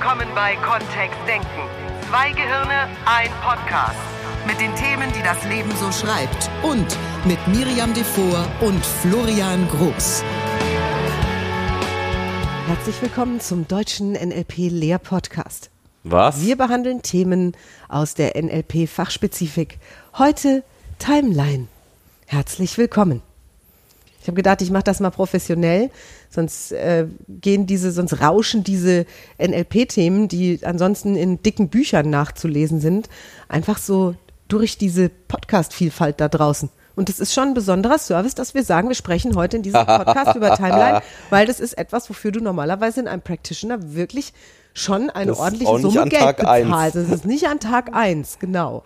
willkommen bei Kontext Denken. Zwei Gehirne, ein Podcast. Mit den Themen, die das Leben so schreibt. Und mit Miriam Devor und Florian Groß. Herzlich willkommen zum deutschen NLP-Lehr-Podcast. Was? Wir behandeln Themen aus der NLP-Fachspezifik. Heute Timeline. Herzlich willkommen. Ich habe gedacht, ich mache das mal professionell, sonst äh, gehen diese, sonst rauschen diese NLP-Themen, die ansonsten in dicken Büchern nachzulesen sind, einfach so durch diese Podcast-Vielfalt da draußen. Und das ist schon ein besonderer Service, dass wir sagen, wir sprechen heute in diesem Podcast über Timeline, weil das ist etwas, wofür du normalerweise in einem Practitioner wirklich schon eine Das ist ordentliche nicht Summe an Geld eins. Das ist nicht an Tag eins, genau.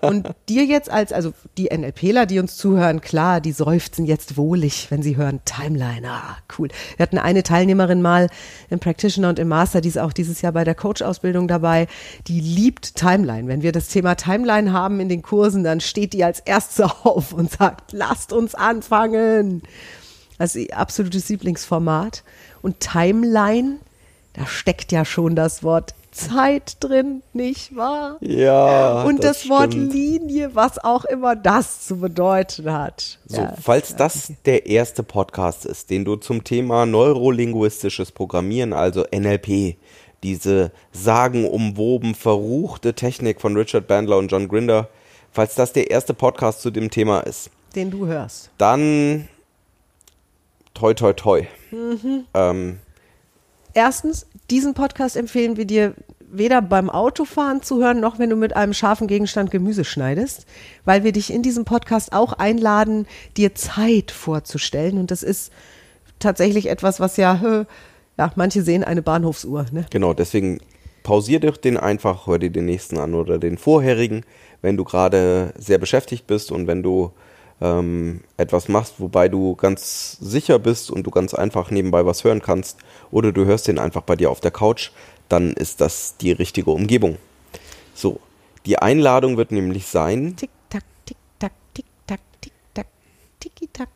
Und dir jetzt als, also die NLPler, die uns zuhören, klar, die seufzen jetzt wohlig, wenn sie hören Timeline. Ah, cool. Wir hatten eine Teilnehmerin mal im Practitioner und im Master, die ist auch dieses Jahr bei der Coach-Ausbildung dabei. Die liebt Timeline. Wenn wir das Thema Timeline haben in den Kursen, dann steht die als Erste auf und sagt, lasst uns anfangen. Ist ihr absolutes Lieblingsformat. Und Timeline, da steckt ja schon das Wort Zeit drin, nicht wahr? Ja. Und das, Wort stimmt. Linie, was auch immer das zu bedeuten hat. So, Ja. falls das der erste Podcast ist, den du zum Thema neurolinguistisches Programmieren, also NLP, diese sagenumwoben verruchte Technik von Richard Bandler und John Grinder, falls das der erste Podcast zu dem Thema ist, Den du hörst. dann toi toi toi. Mhm. Ähm, Erstens, diesen Podcast empfehlen wir dir weder beim Autofahren zu hören, noch wenn du mit einem scharfen Gegenstand Gemüse schneidest, weil wir dich in diesem Podcast auch einladen, dir Zeit vorzustellen. Und das ist tatsächlich etwas, was ja, äh, ja, manche sehen eine Bahnhofsuhr. Ne? Genau, deswegen pausier dich den einfach, hör dir den nächsten an oder den vorherigen, wenn du gerade sehr beschäftigt bist und wenn du ähm, etwas machst, wobei du ganz sicher bist und du ganz einfach nebenbei was hören kannst oder du hörst den einfach bei dir auf der Couch, dann ist das die richtige Umgebung. So, die Einladung wird nämlich sein, Tick, tack, tick, tack, tick, tack, tick, tack, tiki, tack.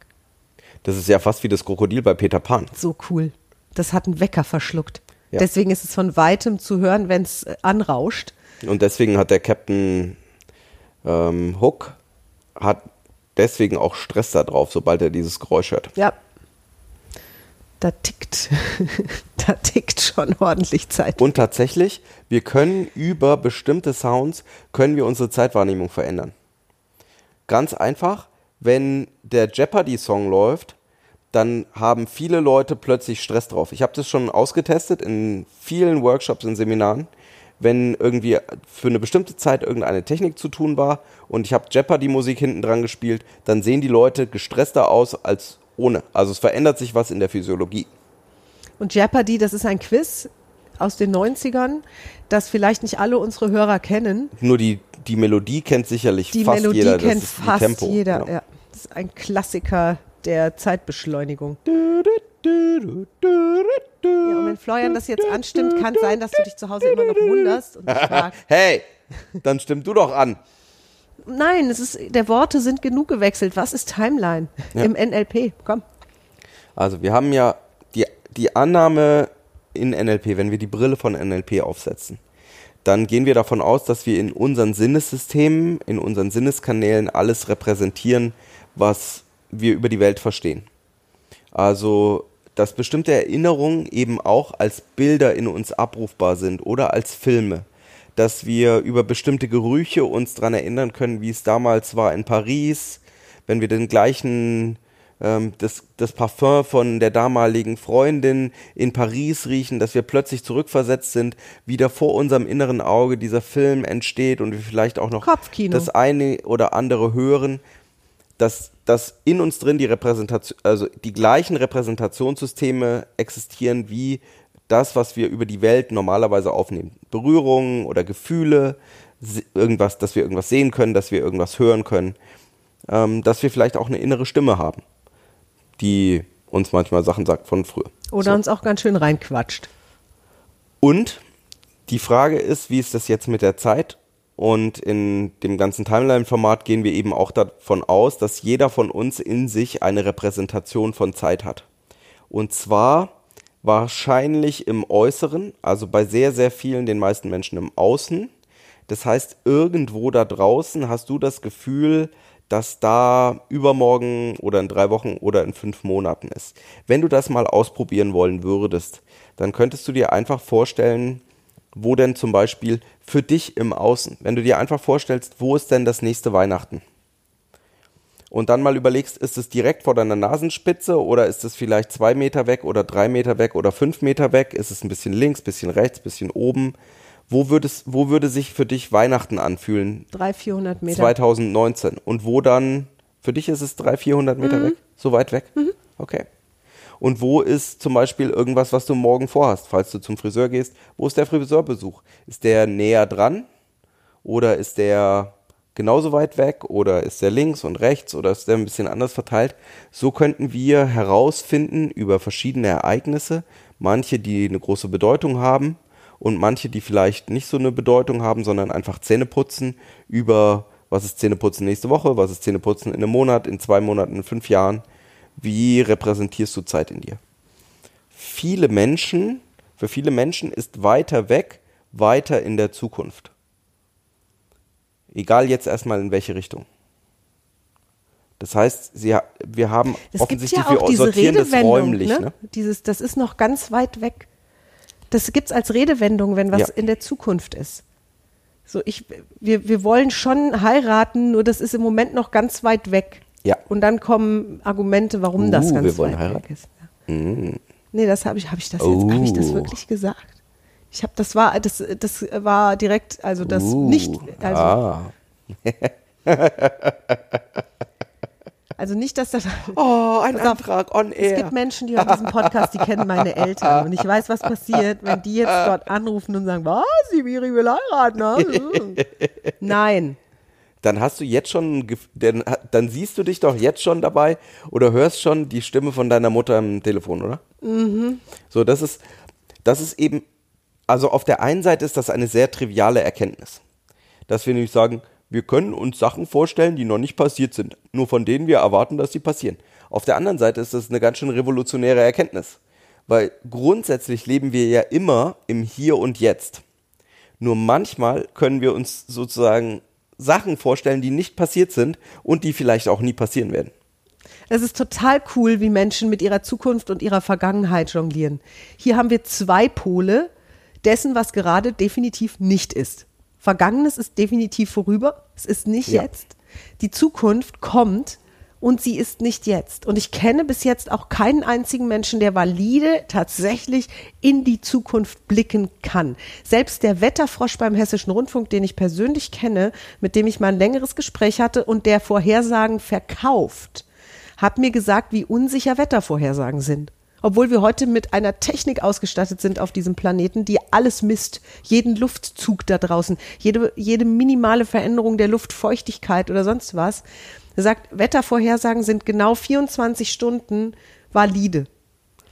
das ist ja fast wie das Krokodil bei Peter Pan. So cool. Das hat einen Wecker verschluckt. Ja. Deswegen ist es von weitem zu hören, wenn es äh, anrauscht. Und deswegen hat der Captain ähm, Hook hat deswegen auch Stress da drauf, sobald er dieses Geräusch hört. Ja. Da tickt, da tickt schon ordentlich Zeit. Und tatsächlich, wir können über bestimmte Sounds, können wir unsere Zeitwahrnehmung verändern. Ganz einfach, wenn der Jeopardy-Song läuft, dann haben viele Leute plötzlich Stress drauf. Ich habe das schon ausgetestet in vielen Workshops und Seminaren. Wenn irgendwie für eine bestimmte Zeit irgendeine Technik zu tun war und ich habe Jeopardy-Musik hinten dran gespielt, dann sehen die Leute gestresster aus als ohne. Also es verändert sich was in der Physiologie. Und Jeopardy, das ist ein Quiz aus den 90ern, das vielleicht nicht alle unsere Hörer kennen. Nur die, die Melodie kennt sicherlich Die fast Melodie jeder. Das kennt ist wie fast Tempo. jeder. Genau. Ja. Das ist ein Klassiker der Zeitbeschleunigung. Ja, und wenn Florian das jetzt anstimmt, kann sein, dass du dich zu Hause immer noch wunderst und dich fragst. Hey, dann stimm du doch an. Nein, es ist, der Worte sind genug gewechselt. Was ist Timeline im NLP? Komm. Also wir haben ja die, die Annahme in NLP, wenn wir die Brille von NLP aufsetzen, dann gehen wir davon aus, dass wir in unseren Sinnessystemen, in unseren Sinneskanälen alles repräsentieren, was wir über die Welt verstehen. Also, dass bestimmte Erinnerungen eben auch als Bilder in uns abrufbar sind oder als Filme. Dass wir über bestimmte Gerüche uns daran erinnern können, wie es damals war in Paris, wenn wir den gleichen, ähm, das, das Parfum von der damaligen Freundin in Paris riechen, dass wir plötzlich zurückversetzt sind, wieder vor unserem inneren Auge dieser Film entsteht und wir vielleicht auch noch Kopfkino. das eine oder andere hören dass, dass in uns drin die Repräsentation, also die gleichen Repräsentationssysteme existieren wie das, was wir über die Welt normalerweise aufnehmen. Berührungen oder Gefühle, irgendwas, dass wir irgendwas sehen können, dass wir irgendwas hören können, ähm, dass wir vielleicht auch eine innere Stimme haben, die uns manchmal Sachen sagt von früher. Oder uns auch ganz schön reinquatscht. Und die Frage ist, wie ist das jetzt mit der Zeit? Und in dem ganzen Timeline-Format gehen wir eben auch davon aus, dass jeder von uns in sich eine Repräsentation von Zeit hat. Und zwar wahrscheinlich im Äußeren, also bei sehr, sehr vielen, den meisten Menschen im Außen. Das heißt, irgendwo da draußen hast du das Gefühl, dass da übermorgen oder in drei Wochen oder in fünf Monaten ist. Wenn du das mal ausprobieren wollen würdest, dann könntest du dir einfach vorstellen, wo denn zum Beispiel für dich im Außen, wenn du dir einfach vorstellst, wo ist denn das nächste Weihnachten? Und dann mal überlegst, ist es direkt vor deiner Nasenspitze oder ist es vielleicht zwei Meter weg oder drei Meter weg oder fünf Meter weg? Ist es ein bisschen links, bisschen rechts, bisschen oben? Wo, würdest, wo würde sich für dich Weihnachten anfühlen? 300, 400 Meter. 2019. Und wo dann, für dich ist es 300, 400 Meter Mhm. weg? So weit weg? Okay. Und wo ist zum Beispiel irgendwas, was du morgen vorhast, falls du zum Friseur gehst? Wo ist der Friseurbesuch? Ist der näher dran? Oder ist der genauso weit weg? Oder ist der links und rechts? Oder ist der ein bisschen anders verteilt? So könnten wir herausfinden über verschiedene Ereignisse, manche, die eine große Bedeutung haben und manche, die vielleicht nicht so eine Bedeutung haben, sondern einfach Zähneputzen über was ist Zähneputzen nächste Woche, was ist Zähneputzen in einem Monat, in zwei Monaten, in fünf Jahren. Wie repräsentierst du Zeit in dir? Viele Menschen, für viele Menschen ist weiter weg, weiter in der Zukunft. Egal jetzt erstmal in welche Richtung. Das heißt, sie, wir haben Es gibt offensichtlich, ja wir sortieren das Redewendung, räumlich. ne? Ne? Dieses, das ist noch ganz weit weg. Das gibt's als Redewendung, wenn was Ja. in der Zukunft ist. So, ich, wir, wir wollen schon heiraten, nur das ist im Moment noch ganz weit weg. Ja. Und dann kommen Argumente, warum das Uh, ganz wir wollen weit heiraten? weg ist. Ja. Nee, das habe ich, habe ich das jetzt, habe ich das Oh. wirklich gesagt? Ich habe, das war, das, das war direkt, also das Uh, nicht, also, ah. also nicht, dass das. Oh, ein auf, Antrag on Es air. gibt Menschen, die hören diesen Podcast, die kennen meine Eltern. Und ich weiß, was passiert, wenn die jetzt dort anrufen und sagen, was, Sibiri will heiraten. ne?" Nein. Dann hast du jetzt schon, dann, dann siehst du dich doch jetzt schon dabei oder hörst schon die Stimme von deiner Mutter am Telefon, oder? Mhm. So, das ist, das ist eben, also auf der einen Seite ist das eine sehr triviale Erkenntnis, dass wir nämlich sagen, wir können uns Sachen vorstellen, die noch nicht passiert sind, nur von denen wir erwarten, dass sie passieren. Auf der anderen Seite ist das eine ganz schön revolutionäre Erkenntnis, weil grundsätzlich leben wir ja immer im Hier und Jetzt. Nur manchmal können wir uns sozusagen Sachen vorstellen, die nicht passiert sind und die vielleicht auch nie passieren werden. Es ist total cool, wie Menschen mit ihrer Zukunft und ihrer Vergangenheit jonglieren. Hier haben wir zwei Pole dessen, was gerade definitiv nicht ist. Vergangenes ist definitiv vorüber, es ist nicht Ja. jetzt. Die Zukunft kommt und sie ist nicht jetzt. Und ich kenne bis jetzt auch keinen einzigen Menschen, der valide tatsächlich in die Zukunft blicken kann. Selbst der Wetterfrosch beim Hessischen Rundfunk, den ich persönlich kenne, mit dem ich mal ein längeres Gespräch hatte und der Vorhersagen verkauft, hat mir gesagt, wie unsicher Wettervorhersagen sind. Obwohl wir heute mit einer Technik ausgestattet sind auf diesem Planeten, die alles misst, jeden Luftzug da draußen, jede, jede minimale Veränderung der Luftfeuchtigkeit oder sonst was. Er sagt, Wettervorhersagen sind genau 24 Stunden valide.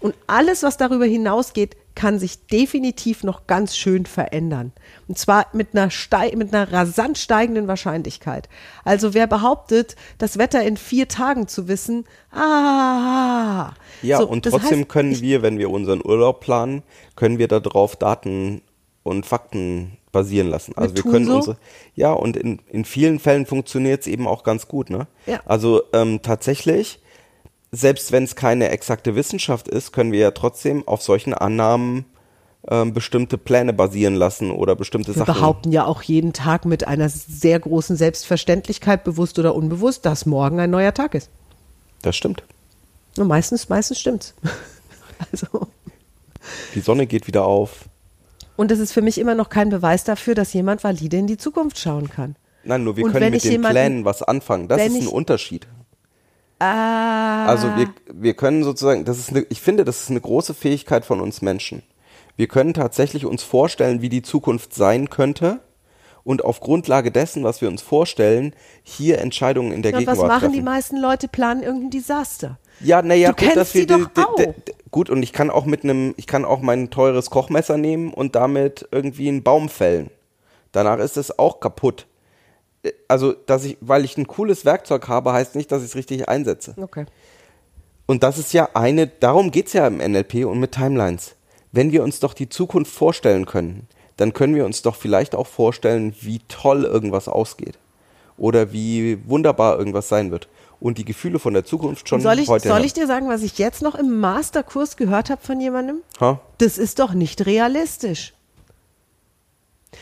Und alles, was darüber hinausgeht, kann sich definitiv noch ganz schön verändern. Und zwar mit einer, stei mit einer rasant steigenden Wahrscheinlichkeit. Also wer behauptet, das Wetter in vier Tagen zu wissen, ah. Ja, So, und trotzdem heißt, können wir, wenn wir unseren Urlaub planen, können wir darauf Daten und Fakten basieren lassen. Also wir können so? unsere, ja, und in, in vielen Fällen funktioniert es eben auch ganz gut, ne? Ja. Also ähm, tatsächlich, selbst wenn es keine exakte Wissenschaft ist, können wir ja trotzdem auf solchen Annahmen ähm, bestimmte Pläne basieren lassen oder bestimmte Wir Sachen. behaupten ja auch jeden Tag mit einer sehr großen Selbstverständlichkeit, bewusst oder unbewusst, dass morgen ein neuer Tag ist. Das stimmt. Und meistens, meistens stimmt's. Also. Die Sonne geht wieder auf. Und es ist für mich immer noch kein Beweis dafür, dass jemand valide in die Zukunft schauen kann. Nein, nur wir Und können mit den jemanden- Plänen was anfangen. Das ist ein ich- Unterschied. Ah. Also wir, wir können sozusagen, das ist eine, ich finde, das ist eine große Fähigkeit von uns Menschen. Wir können tatsächlich uns vorstellen, wie die Zukunft sein könnte und auf Grundlage dessen, was wir uns vorstellen, hier Entscheidungen in der Ja, und was Gegenwart machen treffen. die meisten Leute? Planen irgendein Desaster. Ja, naja, Du gut, kennst dass wir die doch die- die- gut und ich kann auch mit einem, ich kann auch mein teures Kochmesser nehmen und damit irgendwie einen Baum fällen. Danach ist es auch kaputt. Äh, Also, dass ich, weil ich ein cooles Werkzeug habe, heißt nicht, dass ich es richtig einsetze. Okay. Und das ist ja eine, darum geht es ja im NLP und mit Timelines. Wenn wir uns doch die Zukunft vorstellen können, dann können wir uns doch vielleicht auch vorstellen, wie toll irgendwas ausgeht. Oder wie wunderbar irgendwas sein wird. Und die Gefühle von der Zukunft schon soll ich, heute soll ich dir sagen, was ich jetzt noch im Masterkurs gehört habe von jemandem? Ha? Das ist doch nicht realistisch.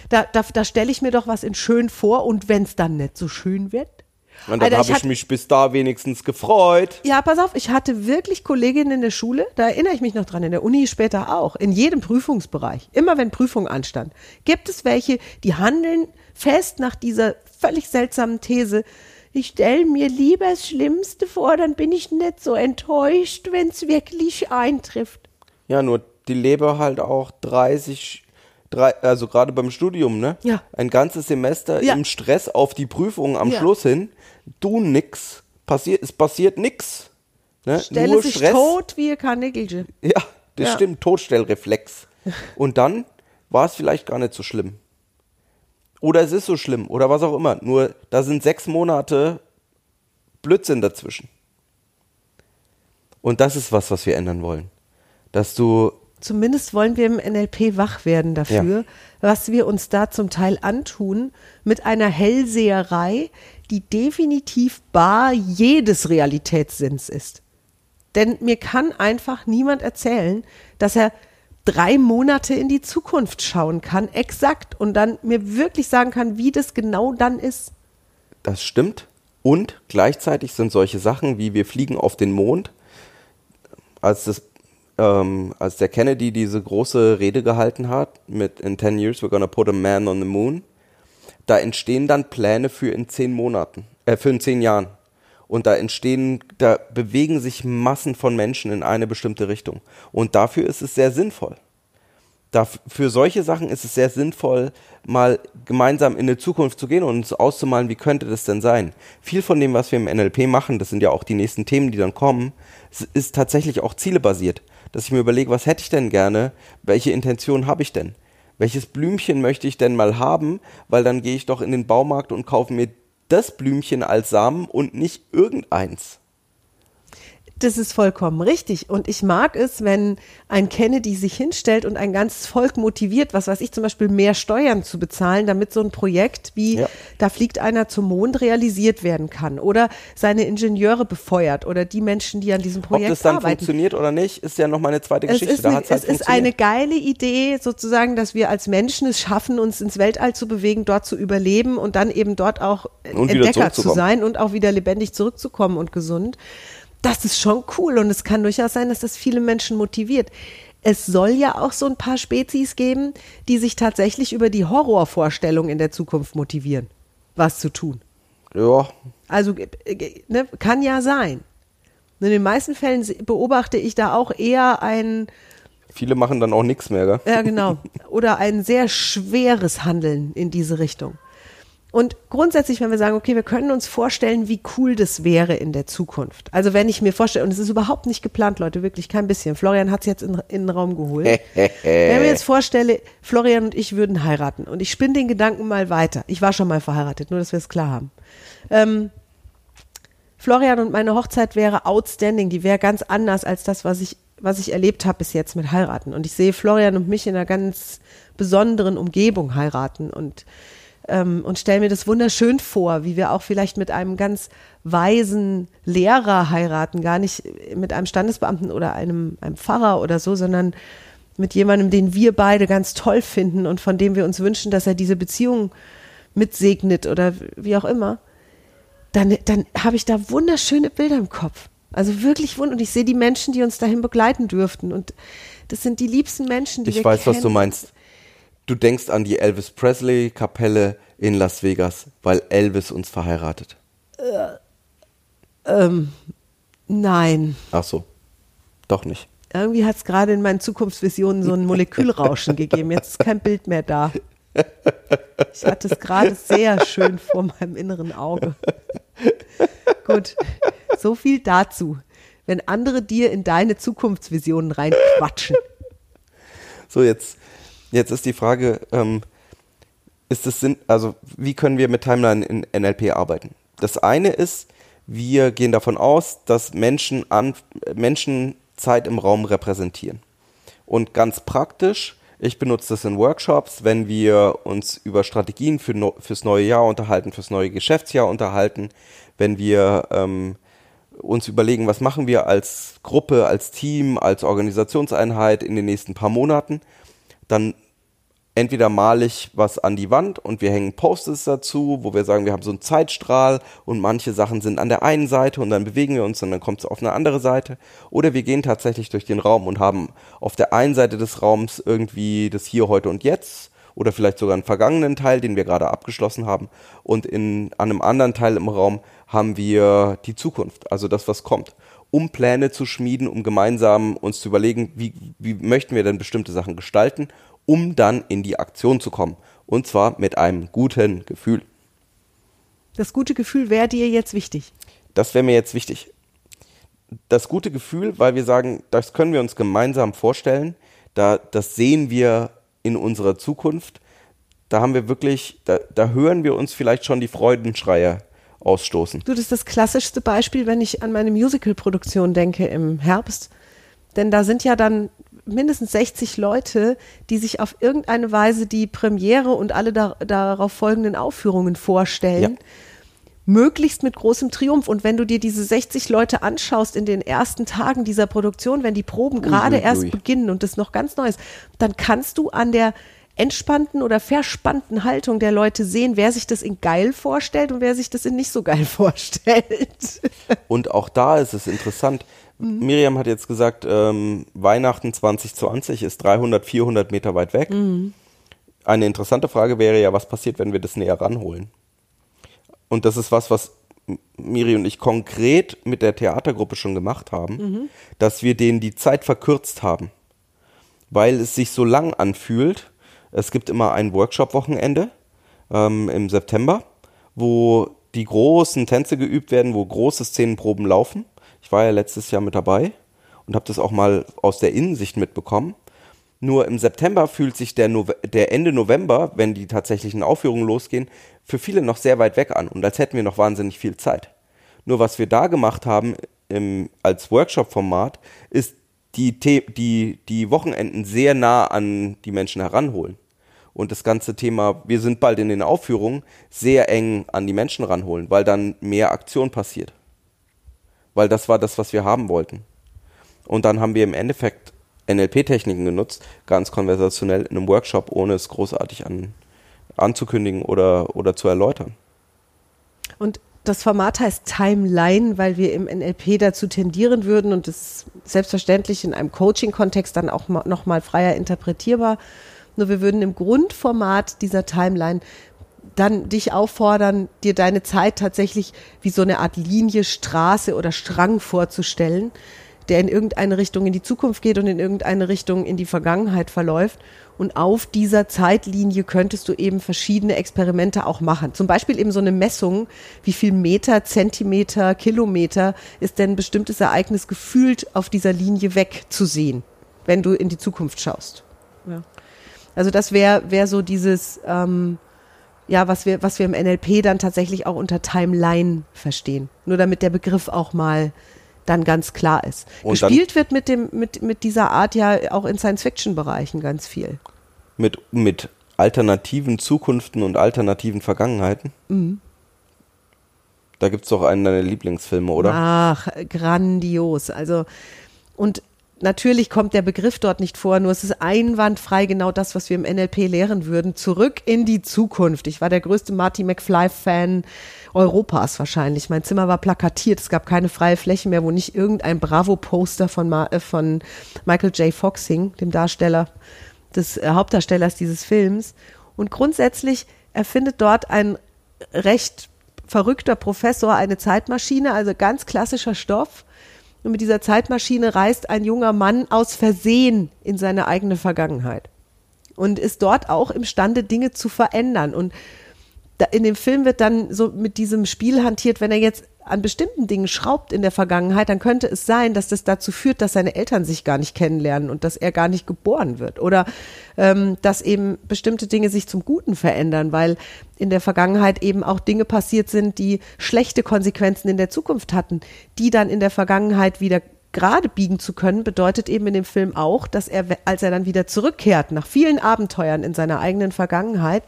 Da, da, da stelle ich mir doch was in schön vor und wenn es dann nicht so schön wird. Und dann habe ich, hatte- mich bis da wenigstens gefreut. Ja, pass auf, ich hatte wirklich Kolleginnen in der Schule, da erinnere ich mich noch dran, in der Uni später auch, in jedem Prüfungsbereich, immer wenn Prüfung anstand, gibt es welche, die handeln fest nach dieser völlig seltsamen These, ich stelle mir lieber das Schlimmste vor, dann bin ich nicht so enttäuscht, wenn es wirklich eintrifft. Ja, nur die lebe halt auch 30, drei, also gerade beim Studium, ne? Ja. Ein ganzes Semester Ja. im Stress auf die Prüfung am Ja. Schluss hin. Du nix. Passiert, es passiert nix. Ne? Stelle nur sich Stress. tot wie ein Karnickelche. Ja, das Ja. stimmt, Todstellreflex. Und dann war es vielleicht gar nicht so schlimm. Oder es ist so schlimm oder was auch immer. Nur da sind sechs Monate Blödsinn dazwischen. Und das ist was, was wir ändern wollen. Dass du, Zumindest wollen wir im NLP wach werden dafür, was wir uns da zum Teil antun mit einer Hellseherei, die definitiv bar jedes Realitätssinns ist. Denn mir kann einfach niemand erzählen, dass er drei Monate in die Zukunft schauen kann, exakt, und dann mir wirklich sagen kann, wie das genau dann ist. das stimmt. Und gleichzeitig sind solche Sachen wie wir fliegen auf den Mond, als das ähm, als der Kennedy diese große Rede gehalten hat mit in 10 years we're gonna put a man on the moon, da entstehen dann Pläne für in zehn Monaten, äh, für in zehn Jahren. Und da entstehen, da bewegen sich Massen von Menschen in eine bestimmte Richtung. Und dafür ist es sehr sinnvoll. Für solche Sachen ist es sehr sinnvoll, mal gemeinsam in die Zukunft zu gehen und uns auszumalen, wie könnte das denn sein. Viel von dem, was wir im NLP machen, das sind ja auch die nächsten Themen, die dann kommen, ist tatsächlich auch zielebasiert. Dass ich mir überlege, was hätte ich denn gerne, welche Intention habe ich denn? Welches Blümchen möchte ich denn mal haben? Weil dann gehe ich doch in den Baumarkt und kaufe mir das Blümchen als Samen und nicht irgendeins. Das ist vollkommen richtig. Und ich mag es, wenn ein Kennedy sich hinstellt und ein ganzes Volk motiviert, was weiß ich, zum Beispiel mehr Steuern zu bezahlen, damit so ein Projekt wie Ja. da fliegt einer zum Mond realisiert werden kann. Oder seine Ingenieure befeuert oder die Menschen, die an diesem Ob Projekt das dann arbeiten. funktioniert oder nicht, ist ja nochmal eine zweite Es Geschichte. ist, da eine, hat's halt es ist eine geile Idee, sozusagen, dass wir als Menschen es schaffen, uns ins Weltall zu bewegen, dort zu überleben und dann eben dort auch Und Entdecker zu sein und auch wieder lebendig zurückzukommen und gesund. Das ist schon cool und es kann durchaus sein, dass das viele Menschen motiviert. Es soll ja auch so ein paar Spezies geben, die sich tatsächlich über die Horrorvorstellung in der Zukunft motivieren, was zu tun. Ja, Also äh, ne, kann ja sein. In den meisten Fällen beobachte ich da auch eher ein, viele machen dann auch nichts mehr, gell? ja genau, oder ein sehr schweres Handeln in diese Richtung. Und grundsätzlich, wenn wir sagen, okay, wir können uns vorstellen, wie cool das wäre in der Zukunft. Also wenn ich mir vorstelle, und es ist überhaupt nicht geplant, Leute, wirklich kein bisschen. Florian hat es jetzt in, in den Raum geholt. wenn ich mir jetzt vorstelle, Florian und ich würden heiraten und ich spinne den Gedanken mal weiter. Ich war schon mal verheiratet, nur dass wir es klar haben. Ähm, Florian und meine Hochzeit wäre outstanding, die wäre ganz anders als das, was ich, was ich erlebt habe bis jetzt mit heiraten. Und ich sehe Florian und mich in einer ganz besonderen Umgebung heiraten und, ähm, und stelle mir das wunderschön vor, wie wir auch vielleicht mit einem ganz weisen Lehrer heiraten, gar nicht mit einem Standesbeamten oder einem, einem Pfarrer oder so, sondern mit jemandem, den wir beide ganz toll finden und von dem wir uns wünschen, dass er diese Beziehung mitsegnet oder wie auch immer dann, dann habe ich da wunderschöne Bilder im Kopf. Also wirklich wunderbar. Und ich sehe die Menschen, die uns dahin begleiten dürften. Und das sind die liebsten Menschen, die Ich wir weiß, was du kennen. meinst. Du denkst an die Elvis Presley Kapelle in Las Vegas, weil Elvis uns verheiratet. Nein. Ach so. Doch nicht. Irgendwie hat es gerade in meinen Zukunftsvisionen so ein Molekülrauschen gegeben. Jetzt ist kein Bild mehr da. Ich hatte es gerade sehr schön vor meinem inneren Auge. Gut, so viel dazu. Wenn andere dir in deine Zukunftsvisionen reinquatschen. So, jetzt, jetzt ist die Frage, ähm, ist es Sinn, also wie können wir mit Timeline in NLP arbeiten? Das eine ist, wir gehen davon aus, dass Menschen, an, Menschen Zeit im Raum repräsentieren. Und ganz praktisch, ich benutze das in Workshops, wenn wir uns über Strategien für no, fürs neue Jahr unterhalten, fürs neue Geschäftsjahr unterhalten, wenn wir ähm, uns überlegen, was machen wir als Gruppe, als Team, als Organisationseinheit in den nächsten paar Monaten, dann entweder male ich was an die Wand und wir hängen Post-its dazu, wo wir sagen, wir haben so einen Zeitstrahl und manche Sachen sind an der einen Seite und dann bewegen wir uns und dann kommt es auf eine andere Seite. Oder wir gehen tatsächlich durch den Raum und haben auf der einen Seite des Raums irgendwie das Hier, Heute und Jetzt oder vielleicht sogar einen vergangenen Teil, den wir gerade abgeschlossen haben. Und in, an einem anderen Teil im Raum haben wir die Zukunft, also das, was kommt um Pläne zu schmieden, um gemeinsam uns zu überlegen, wie, wie möchten wir denn bestimmte Sachen gestalten um dann in die Aktion zu kommen. Und zwar mit einem guten Gefühl. Das gute Gefühl wäre dir jetzt wichtig. Das wäre mir jetzt wichtig. Das gute Gefühl, weil wir sagen, das können wir uns gemeinsam vorstellen, da, das sehen wir in unserer Zukunft. Da haben wir wirklich, da, da hören wir uns vielleicht schon die Freudenschreie ausstoßen. Du, das ist das klassischste Beispiel, wenn ich an meine Musical-Produktion denke im Herbst. Denn da sind ja dann mindestens 60 Leute, die sich auf irgendeine Weise die Premiere und alle da, darauf folgenden Aufführungen vorstellen. Ja. Möglichst mit großem Triumph. Und wenn du dir diese 60 Leute anschaust in den ersten Tagen dieser Produktion, wenn die Proben gerade erst beginnen und das noch ganz Neues, dann kannst du an der entspannten oder verspannten Haltung der Leute sehen, wer sich das in geil vorstellt und wer sich das in nicht so geil vorstellt. Und auch da ist es interessant. Mhm. Miriam hat jetzt gesagt, ähm, Weihnachten 2020 ist 300, 400 Meter weit weg. Mhm. Eine interessante Frage wäre ja, was passiert, wenn wir das näher ranholen? Und das ist was, was Miri und ich konkret mit der Theatergruppe schon gemacht haben, mhm. dass wir denen die Zeit verkürzt haben, weil es sich so lang anfühlt. Es gibt immer ein Workshop-Wochenende ähm, im September, wo die großen Tänze geübt werden, wo große Szenenproben laufen. Ich war ja letztes Jahr mit dabei und habe das auch mal aus der Innensicht mitbekommen. Nur im September fühlt sich der, no der Ende November, wenn die tatsächlichen Aufführungen losgehen, für viele noch sehr weit weg an und als hätten wir noch wahnsinnig viel Zeit. Nur was wir da gemacht haben im, als Workshop-Format, ist die, die, die Wochenenden sehr nah an die Menschen heranholen. Und das ganze Thema, wir sind bald in den Aufführungen, sehr eng an die Menschen ranholen, weil dann mehr Aktion passiert weil das war das, was wir haben wollten. Und dann haben wir im Endeffekt NLP-Techniken genutzt, ganz konversationell in einem Workshop, ohne es großartig an, anzukündigen oder, oder zu erläutern. Und das Format heißt Timeline, weil wir im NLP dazu tendieren würden und das selbstverständlich in einem Coaching-Kontext dann auch nochmal freier interpretierbar. Nur wir würden im Grundformat dieser Timeline dann dich auffordern, dir deine Zeit tatsächlich wie so eine Art Linie, Straße oder Strang vorzustellen, der in irgendeine Richtung in die Zukunft geht und in irgendeine Richtung in die Vergangenheit verläuft. Und auf dieser Zeitlinie könntest du eben verschiedene Experimente auch machen. Zum Beispiel eben so eine Messung, wie viel Meter, Zentimeter, Kilometer ist denn ein bestimmtes Ereignis gefühlt auf dieser Linie wegzusehen, wenn du in die Zukunft schaust. Ja. Also das wäre wär so dieses, ähm, ja, was wir, was wir im NLP dann tatsächlich auch unter Timeline verstehen. Nur damit der Begriff auch mal dann ganz klar ist. Und Gespielt wird mit dem, mit, mit dieser Art ja auch in Science-Fiction-Bereichen ganz viel. Mit, mit alternativen Zukunften und alternativen Vergangenheiten? Mhm. Da gibt es doch einen deiner Lieblingsfilme, oder? Ach, grandios. Also, und natürlich kommt der Begriff dort nicht vor, nur es ist einwandfrei genau das, was wir im NLP lehren würden. Zurück in die Zukunft. Ich war der größte Marty McFly-Fan Europas wahrscheinlich. Mein Zimmer war plakatiert. Es gab keine freie Fläche mehr, wo nicht irgendein Bravo-Poster von, äh, von Michael J. Fox hing, dem Darsteller, des äh, Hauptdarstellers dieses Films. Und grundsätzlich erfindet dort ein recht verrückter Professor eine Zeitmaschine, also ganz klassischer Stoff und mit dieser Zeitmaschine reist ein junger Mann aus Versehen in seine eigene Vergangenheit und ist dort auch imstande, Dinge zu verändern. Und in dem Film wird dann so mit diesem Spiel hantiert, wenn er jetzt an bestimmten Dingen schraubt in der Vergangenheit, dann könnte es sein, dass das dazu führt, dass seine Eltern sich gar nicht kennenlernen und dass er gar nicht geboren wird. Oder ähm, dass eben bestimmte Dinge sich zum Guten verändern, weil in der Vergangenheit eben auch Dinge passiert sind, die schlechte Konsequenzen in der Zukunft hatten, die dann in der Vergangenheit wieder gerade biegen zu können, bedeutet eben in dem Film auch, dass er, als er dann wieder zurückkehrt, nach vielen Abenteuern in seiner eigenen Vergangenheit,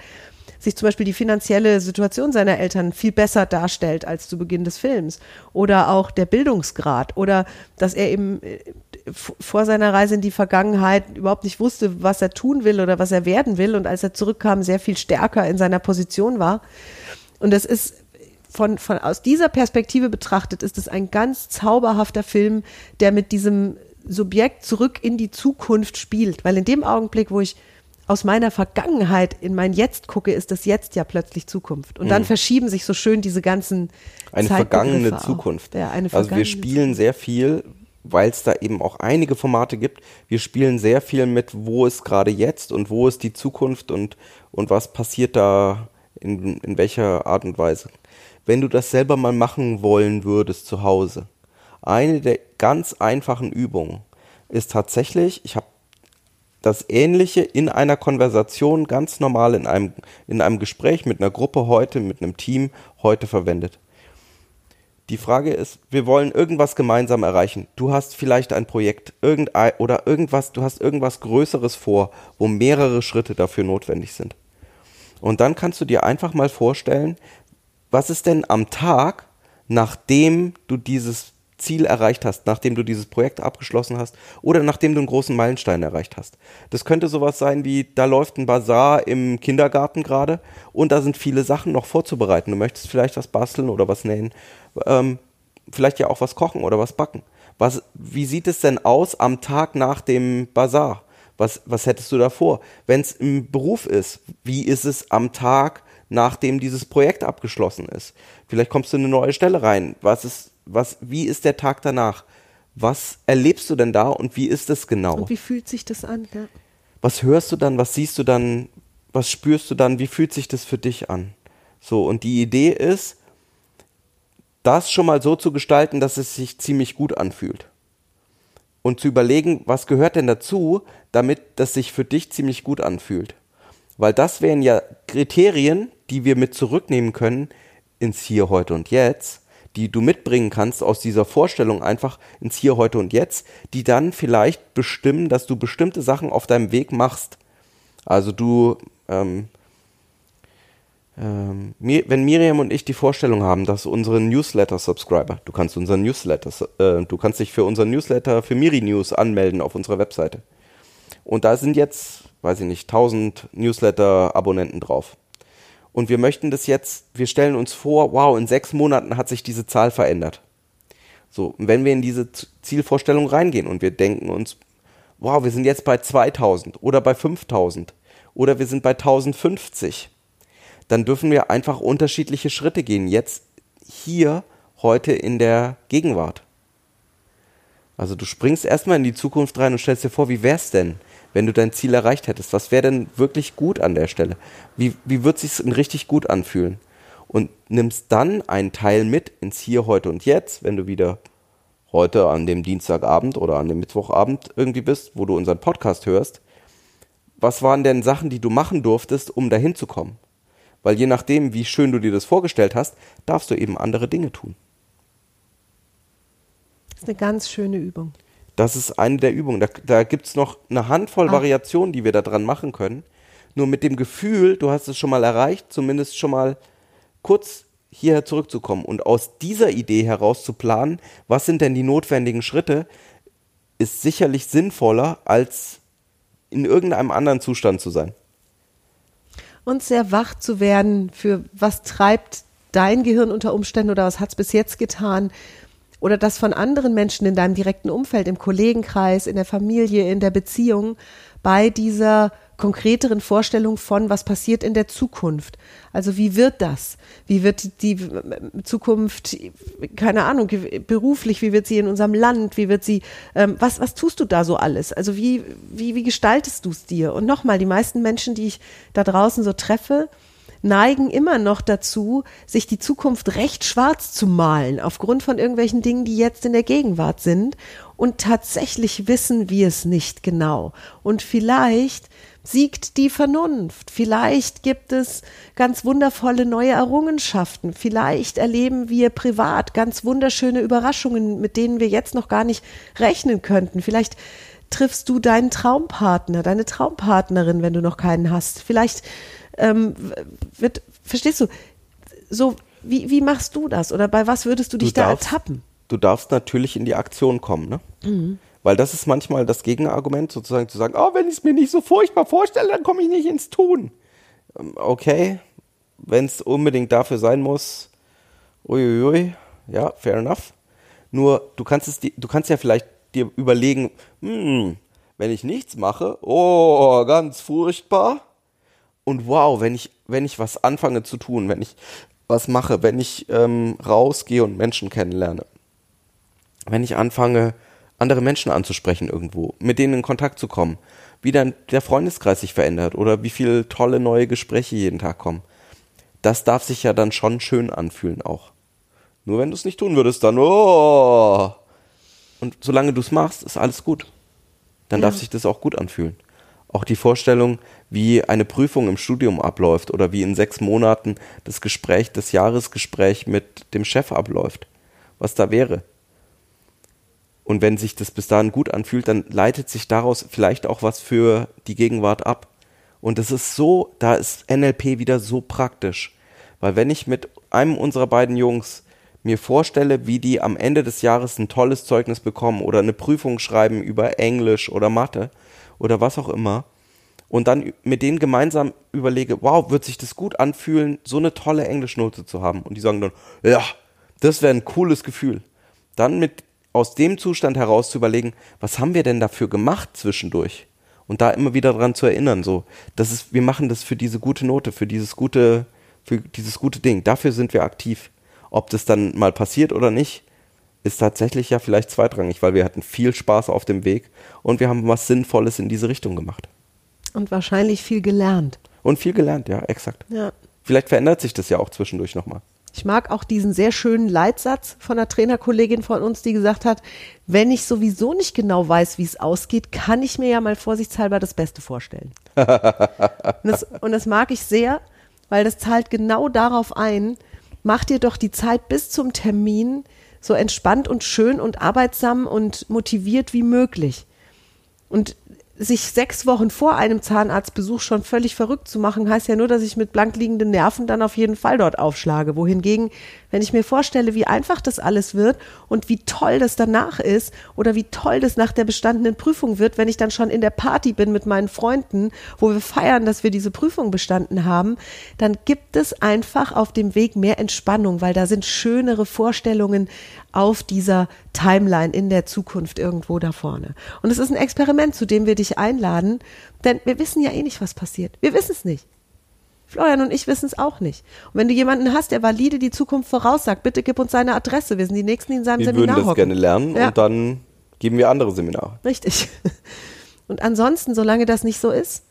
sich zum Beispiel die finanzielle Situation seiner Eltern viel besser darstellt als zu Beginn des Films. Oder auch der Bildungsgrad. Oder dass er eben äh, vor seiner Reise in die Vergangenheit überhaupt nicht wusste, was er tun will oder was er werden will. Und als er zurückkam, sehr viel stärker in seiner Position war. Und das ist von, von aus dieser Perspektive betrachtet, ist es ein ganz zauberhafter Film, der mit diesem Subjekt zurück in die Zukunft spielt. Weil in dem Augenblick, wo ich aus meiner Vergangenheit in mein Jetzt gucke, ist das Jetzt ja plötzlich Zukunft. Und dann mhm. verschieben sich so schön diese ganzen eine vergangene Zukunft. Ja, eine vergangene also wir spielen sehr viel, weil es da eben auch einige Formate gibt. Wir spielen sehr viel mit, wo ist gerade jetzt und wo ist die Zukunft und und was passiert da in, in welcher Art und Weise wenn du das selber mal machen wollen würdest zu Hause. Eine der ganz einfachen Übungen ist tatsächlich, ich habe das Ähnliche in einer Konversation ganz normal in einem, in einem Gespräch mit einer Gruppe heute, mit einem Team heute verwendet. Die Frage ist, wir wollen irgendwas gemeinsam erreichen. Du hast vielleicht ein Projekt irgendein, oder irgendwas, du hast irgendwas Größeres vor, wo mehrere Schritte dafür notwendig sind. Und dann kannst du dir einfach mal vorstellen, was ist denn am Tag, nachdem du dieses Ziel erreicht hast, nachdem du dieses Projekt abgeschlossen hast oder nachdem du einen großen Meilenstein erreicht hast. Das könnte sowas sein wie, da läuft ein Bazar im Kindergarten gerade und da sind viele Sachen noch vorzubereiten. Du möchtest vielleicht was basteln oder was nähen, ähm, vielleicht ja auch was kochen oder was backen. Was, wie sieht es denn aus am Tag nach dem Bazar? Was, was hättest du da vor? Wenn es im Beruf ist, wie ist es am Tag nachdem dieses Projekt abgeschlossen ist. Vielleicht kommst du in eine neue Stelle rein. Was ist, was, wie ist der Tag danach? Was erlebst du denn da und wie ist es genau? Und wie fühlt sich das an? Ja. Was hörst du dann? Was siehst du dann? Was spürst du dann? Wie fühlt sich das für dich an? So, und die Idee ist, das schon mal so zu gestalten, dass es sich ziemlich gut anfühlt. Und zu überlegen, was gehört denn dazu, damit das sich für dich ziemlich gut anfühlt. Weil das wären ja Kriterien, die wir mit zurücknehmen können ins Hier, heute und jetzt, die du mitbringen kannst aus dieser Vorstellung einfach ins Hier, heute und jetzt, die dann vielleicht bestimmen, dass du bestimmte Sachen auf deinem Weg machst. Also du, ähm, ähm, wenn Miriam und ich die Vorstellung haben, dass unsere Newsletter-Subscriber, du kannst unseren Newsletter, äh, du kannst dich für unseren Newsletter für Miri News anmelden auf unserer Webseite. Und da sind jetzt, weiß ich nicht, 1000 Newsletter-Abonnenten drauf. Und wir möchten das jetzt, wir stellen uns vor, wow, in sechs Monaten hat sich diese Zahl verändert. So, wenn wir in diese Zielvorstellung reingehen und wir denken uns, wow, wir sind jetzt bei 2000 oder bei 5000 oder wir sind bei 1050, dann dürfen wir einfach unterschiedliche Schritte gehen. Jetzt hier, heute in der Gegenwart. Also du springst erstmal in die Zukunft rein und stellst dir vor, wie wär's denn, wenn du dein Ziel erreicht hättest? Was wäre denn wirklich gut an der Stelle? Wie, wie wird sich's richtig gut anfühlen? Und nimmst dann einen Teil mit ins Hier, heute und jetzt, wenn du wieder heute an dem Dienstagabend oder an dem Mittwochabend irgendwie bist, wo du unseren Podcast hörst. Was waren denn Sachen, die du machen durftest, um dahin zu kommen? Weil je nachdem, wie schön du dir das vorgestellt hast, darfst du eben andere Dinge tun. Das ist eine ganz schöne Übung. Das ist eine der Übungen. Da, da gibt es noch eine Handvoll ah. Variationen, die wir da dran machen können. Nur mit dem Gefühl, du hast es schon mal erreicht, zumindest schon mal kurz hierher zurückzukommen und aus dieser Idee heraus zu planen, was sind denn die notwendigen Schritte, ist sicherlich sinnvoller, als in irgendeinem anderen Zustand zu sein. Und sehr wach zu werden für was treibt dein Gehirn unter Umständen oder was hat es bis jetzt getan oder das von anderen Menschen in deinem direkten Umfeld, im Kollegenkreis, in der Familie, in der Beziehung, bei dieser konkreteren Vorstellung von, was passiert in der Zukunft. Also wie wird das? Wie wird die Zukunft, keine Ahnung, beruflich, wie wird sie in unserem Land, wie wird sie, ähm, was, was tust du da so alles? Also wie, wie, wie gestaltest du es dir? Und nochmal, die meisten Menschen, die ich da draußen so treffe, neigen immer noch dazu, sich die Zukunft recht schwarz zu malen, aufgrund von irgendwelchen Dingen, die jetzt in der Gegenwart sind. Und tatsächlich wissen wir es nicht genau. Und vielleicht siegt die Vernunft. Vielleicht gibt es ganz wundervolle neue Errungenschaften. Vielleicht erleben wir privat ganz wunderschöne Überraschungen, mit denen wir jetzt noch gar nicht rechnen könnten. Vielleicht triffst du deinen Traumpartner, deine Traumpartnerin, wenn du noch keinen hast. Vielleicht ähm, wird, verstehst du, so, wie, wie machst du das? Oder bei was würdest du dich Du da darfst- ertappen? Du darfst natürlich in die Aktion kommen, ne? Mhm. Weil das ist manchmal das Gegenargument, sozusagen zu sagen, oh, wenn ich es mir nicht so furchtbar vorstelle, dann komme ich nicht ins Tun. Ähm, Okay, wenn es unbedingt dafür sein muss, uiuiui, ja, fair enough. Nur du kannst es, du kannst ja vielleicht dir überlegen, hm, wenn ich nichts mache, oh, ganz furchtbar. Und wow, wenn ich, wenn ich was anfange zu tun, wenn ich was mache, wenn ich ähm, rausgehe und Menschen kennenlerne, wenn ich anfange, andere Menschen anzusprechen irgendwo, mit denen in Kontakt zu kommen, wie dann der Freundeskreis sich verändert oder wie viele tolle neue Gespräche jeden Tag kommen. Das darf sich ja dann schon schön anfühlen auch. Nur wenn du es nicht tun würdest, dann oh. Und solange du es machst, ist alles gut. Dann darf sich das auch gut anfühlen. Auch die Vorstellung, wie eine Prüfung im Studium abläuft oder wie in sechs Monaten das Gespräch, das Jahresgespräch mit dem Chef abläuft. Was da wäre. Und wenn sich das bis dahin gut anfühlt, dann leitet sich daraus vielleicht auch was für die Gegenwart ab. Und es ist so, da ist NLP wieder so praktisch. Weil wenn ich mit einem unserer beiden Jungs mir vorstelle, wie die am Ende des Jahres ein tolles Zeugnis bekommen oder eine Prüfung schreiben über Englisch oder Mathe oder was auch immer, und dann mit denen gemeinsam überlege, wow, wird sich das gut anfühlen, so eine tolle Englischnote zu haben. Und die sagen dann, ja, das wäre ein cooles Gefühl. Dann mit aus dem Zustand heraus zu überlegen, was haben wir denn dafür gemacht zwischendurch? Und da immer wieder dran zu erinnern, so, das ist, wir machen das für diese gute Note, für dieses gute, für dieses gute Ding. Dafür sind wir aktiv. Ob das dann mal passiert oder nicht, ist tatsächlich ja vielleicht zweitrangig, weil wir hatten viel Spaß auf dem Weg und wir haben was Sinnvolles in diese Richtung gemacht. Und wahrscheinlich viel gelernt. Und viel gelernt, ja, exakt. Ja. Vielleicht verändert sich das ja auch zwischendurch nochmal. Ich mag auch diesen sehr schönen Leitsatz von einer Trainerkollegin von uns, die gesagt hat, wenn ich sowieso nicht genau weiß, wie es ausgeht, kann ich mir ja mal vorsichtshalber das Beste vorstellen. und, das, und das mag ich sehr, weil das zahlt genau darauf ein, mach dir doch die Zeit bis zum Termin so entspannt und schön und arbeitsam und motiviert wie möglich. Und sich sechs Wochen vor einem Zahnarztbesuch schon völlig verrückt zu machen, heißt ja nur, dass ich mit blank liegenden Nerven dann auf jeden Fall dort aufschlage. Wohingegen, wenn ich mir vorstelle, wie einfach das alles wird und wie toll das danach ist oder wie toll das nach der bestandenen Prüfung wird, wenn ich dann schon in der Party bin mit meinen Freunden, wo wir feiern, dass wir diese Prüfung bestanden haben, dann gibt es einfach auf dem Weg mehr Entspannung, weil da sind schönere Vorstellungen auf dieser Timeline in der Zukunft irgendwo da vorne. Und es ist ein Experiment, zu dem wir dich einladen, denn wir wissen ja eh nicht, was passiert. Wir wissen es nicht. Florian und ich wissen es auch nicht. Und wenn du jemanden hast, der valide die Zukunft voraussagt, bitte gib uns seine Adresse. Wir sind die Nächsten, die in seinem Wir Seminar würden das hocken. gerne lernen Ja. und dann geben wir andere Seminare. Richtig. Und ansonsten, solange das nicht so ist,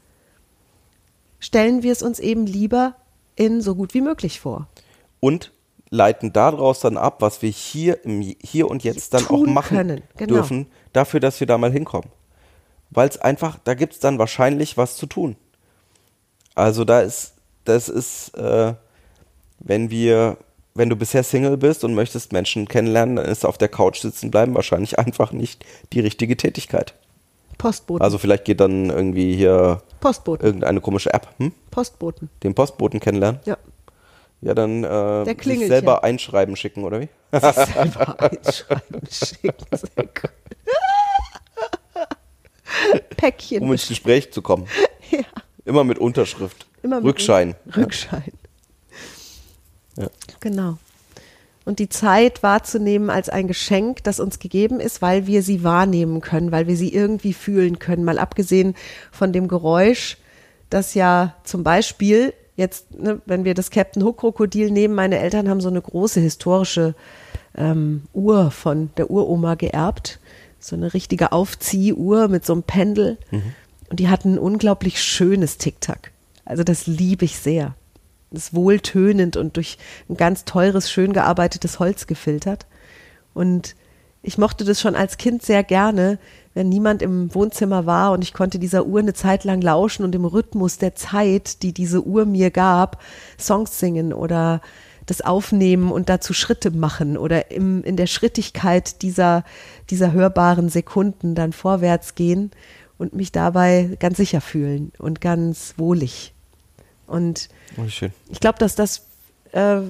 stellen wir es uns eben lieber in so gut wie möglich vor. Und leiten daraus dann ab, was wir hier im Hier und Jetzt dann auch machen können, genau. dürfen, dafür, dass wir da mal hinkommen. Weil es einfach, da gibt es dann wahrscheinlich was zu tun. Also da ist, das ist, äh, wenn wir, wenn du bisher Single bist und möchtest Menschen kennenlernen, dann ist auf der Couch sitzen bleiben wahrscheinlich einfach nicht die richtige Tätigkeit. Postboten. Also vielleicht geht dann irgendwie hier Postboten. irgendeine komische App, hm? Postboten. den Postboten kennenlernen. Ja. Ja, dann äh, sich selber einschreiben schicken, oder wie? Selber einschreiben, schicken. Sehr gut. Päckchen. Um ins Gespräch zu kommen. ja, Immer mit Unterschrift. Immer Rückschein. Rückschein. Ja. Genau. Und die Zeit wahrzunehmen als ein Geschenk, das uns gegeben ist, weil wir sie wahrnehmen können, weil wir sie irgendwie fühlen können. Mal abgesehen von dem Geräusch, das ja zum Beispiel jetzt, ne, wenn wir das Captain Hook Krokodil nehmen, meine Eltern haben so eine große historische ähm, Uhr von der Uroma geerbt. So eine richtige Aufziehuhr mit so einem Pendel. Und die hatten ein unglaublich schönes Tic-Tac. Also das liebe ich sehr. ist wohltönend und durch ein ganz teures, schön gearbeitetes Holz gefiltert. Und ich mochte das schon als Kind sehr gerne, wenn niemand im Wohnzimmer war und ich konnte dieser Uhr eine Zeit lang lauschen und im Rhythmus der Zeit, die diese Uhr mir gab, Songs singen oder das aufnehmen und dazu Schritte machen oder im, in der Schrittigkeit dieser, dieser hörbaren Sekunden dann vorwärts gehen und mich dabei ganz sicher fühlen und ganz wohlig. Und Oh, ich glaube, dass das, äh,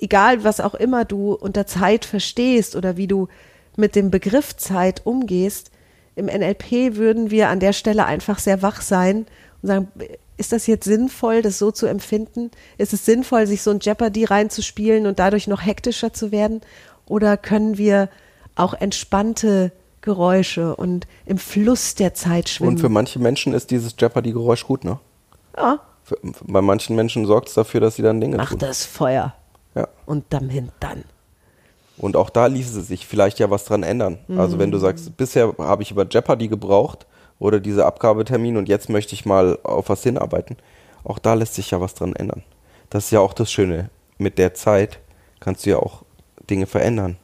egal was auch immer du unter Zeit verstehst oder wie du mit dem Begriff Zeit umgehst, im NLP würden wir an der Stelle einfach sehr wach sein und sagen, ist das jetzt sinnvoll, das so zu empfinden? Ist es sinnvoll, sich so ein Jeopardy reinzuspielen und dadurch noch hektischer zu werden? Oder können wir auch entspannte Geräusche und im Fluss der Zeit schwimmen? Und für manche Menschen ist dieses Jeopardy-Geräusch gut, ne? ja, Für, bei manchen Menschen sorgt es dafür, dass sie dann Dinge mach tun. das Feuer Ja. und dann hintern. Und auch da ließe sich vielleicht ja was dran ändern. Also wenn du sagst, bisher habe ich über Jeopardy gebraucht oder diese Abgabetermin und jetzt möchte ich mal auf was hinarbeiten, auch da lässt sich ja was dran ändern. Das ist ja auch das Schöne. Mit der Zeit kannst du ja auch Dinge verändern.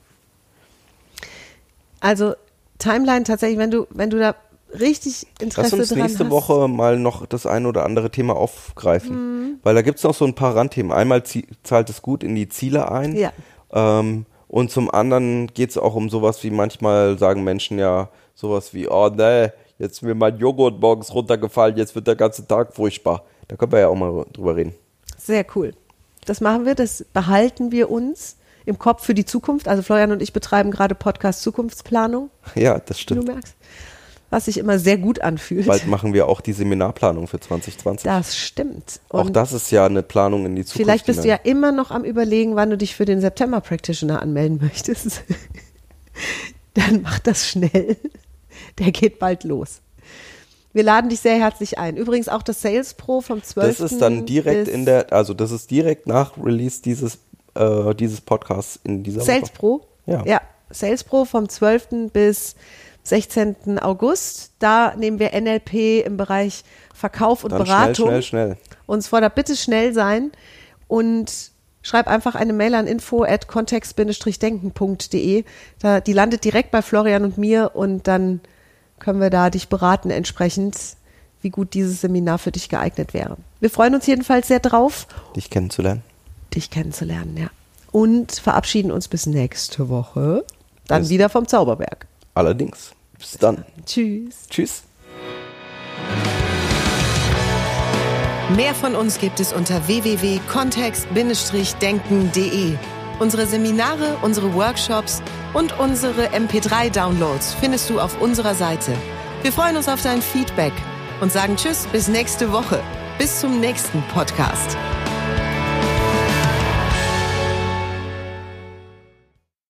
Also Timeline tatsächlich, wenn du, wenn du da richtig Lass Interesse uns nächste hast. Woche mal noch das ein oder andere Thema aufgreifen. Weil da gibt es noch so ein paar Randthemen. Einmal zahlt es gut in die Ziele ein. Ja. Ähm, und zum anderen geht es auch um sowas wie manchmal sagen Menschen ja sowas wie, oh ne, jetzt ist mir mein Joghurt morgens runtergefallen, jetzt wird der ganze Tag furchtbar. Da können wir ja auch mal drüber reden. Sehr cool. Das machen wir, das behalten wir uns im Kopf für die Zukunft. Also Florian und ich betreiben gerade Podcast Zukunftsplanung, Ja, das wie du stimmt. merkst. Was sich immer sehr gut anfühlt. Bald machen wir auch die Seminarplanung für 2020. Das stimmt. auch Und das ist ja eine Planung in die Zukunft. vielleicht bist du ja hinein. immer noch am überlegen, wann du dich für den September Practitioner anmelden möchtest. Dann mach das schnell. Der geht bald los. Wir laden dich sehr herzlich ein. Übrigens auch das Sales Pro vom 12. Das ist dann direkt in der, also das ist direkt nach Release dieses, äh, dieses Podcasts in dieser Sales Woche. Pro? Ja. Ja, Sales Pro vom 12. bis 16. August. Da nehmen wir NLP im Bereich Verkauf und Dann Beratung. schnell, schnell, schnell. Uns fordert bitte schnell sein und schreib einfach eine Mail an info at kontext-denken.de. Da, die landet direkt bei Florian und mir und dann können wir da dich beraten entsprechend, wie gut dieses Seminar für dich geeignet wäre. Wir freuen uns jedenfalls sehr drauf, Dich kennenzulernen. dich kennenzulernen, ja. Und verabschieden uns bis nächste Woche. Dann Bis- wieder vom Zauberberg. Allerdings. Bis dann. Tschüss. Tschüss. Mehr von uns gibt es unter www.kontext-denken.de. Unsere Seminare, unsere Workshops und unsere MP3-Downloads findest du auf unserer Seite. Wir freuen uns auf dein Feedback und sagen Tschüss bis nächste Woche. Bis zum nächsten Podcast.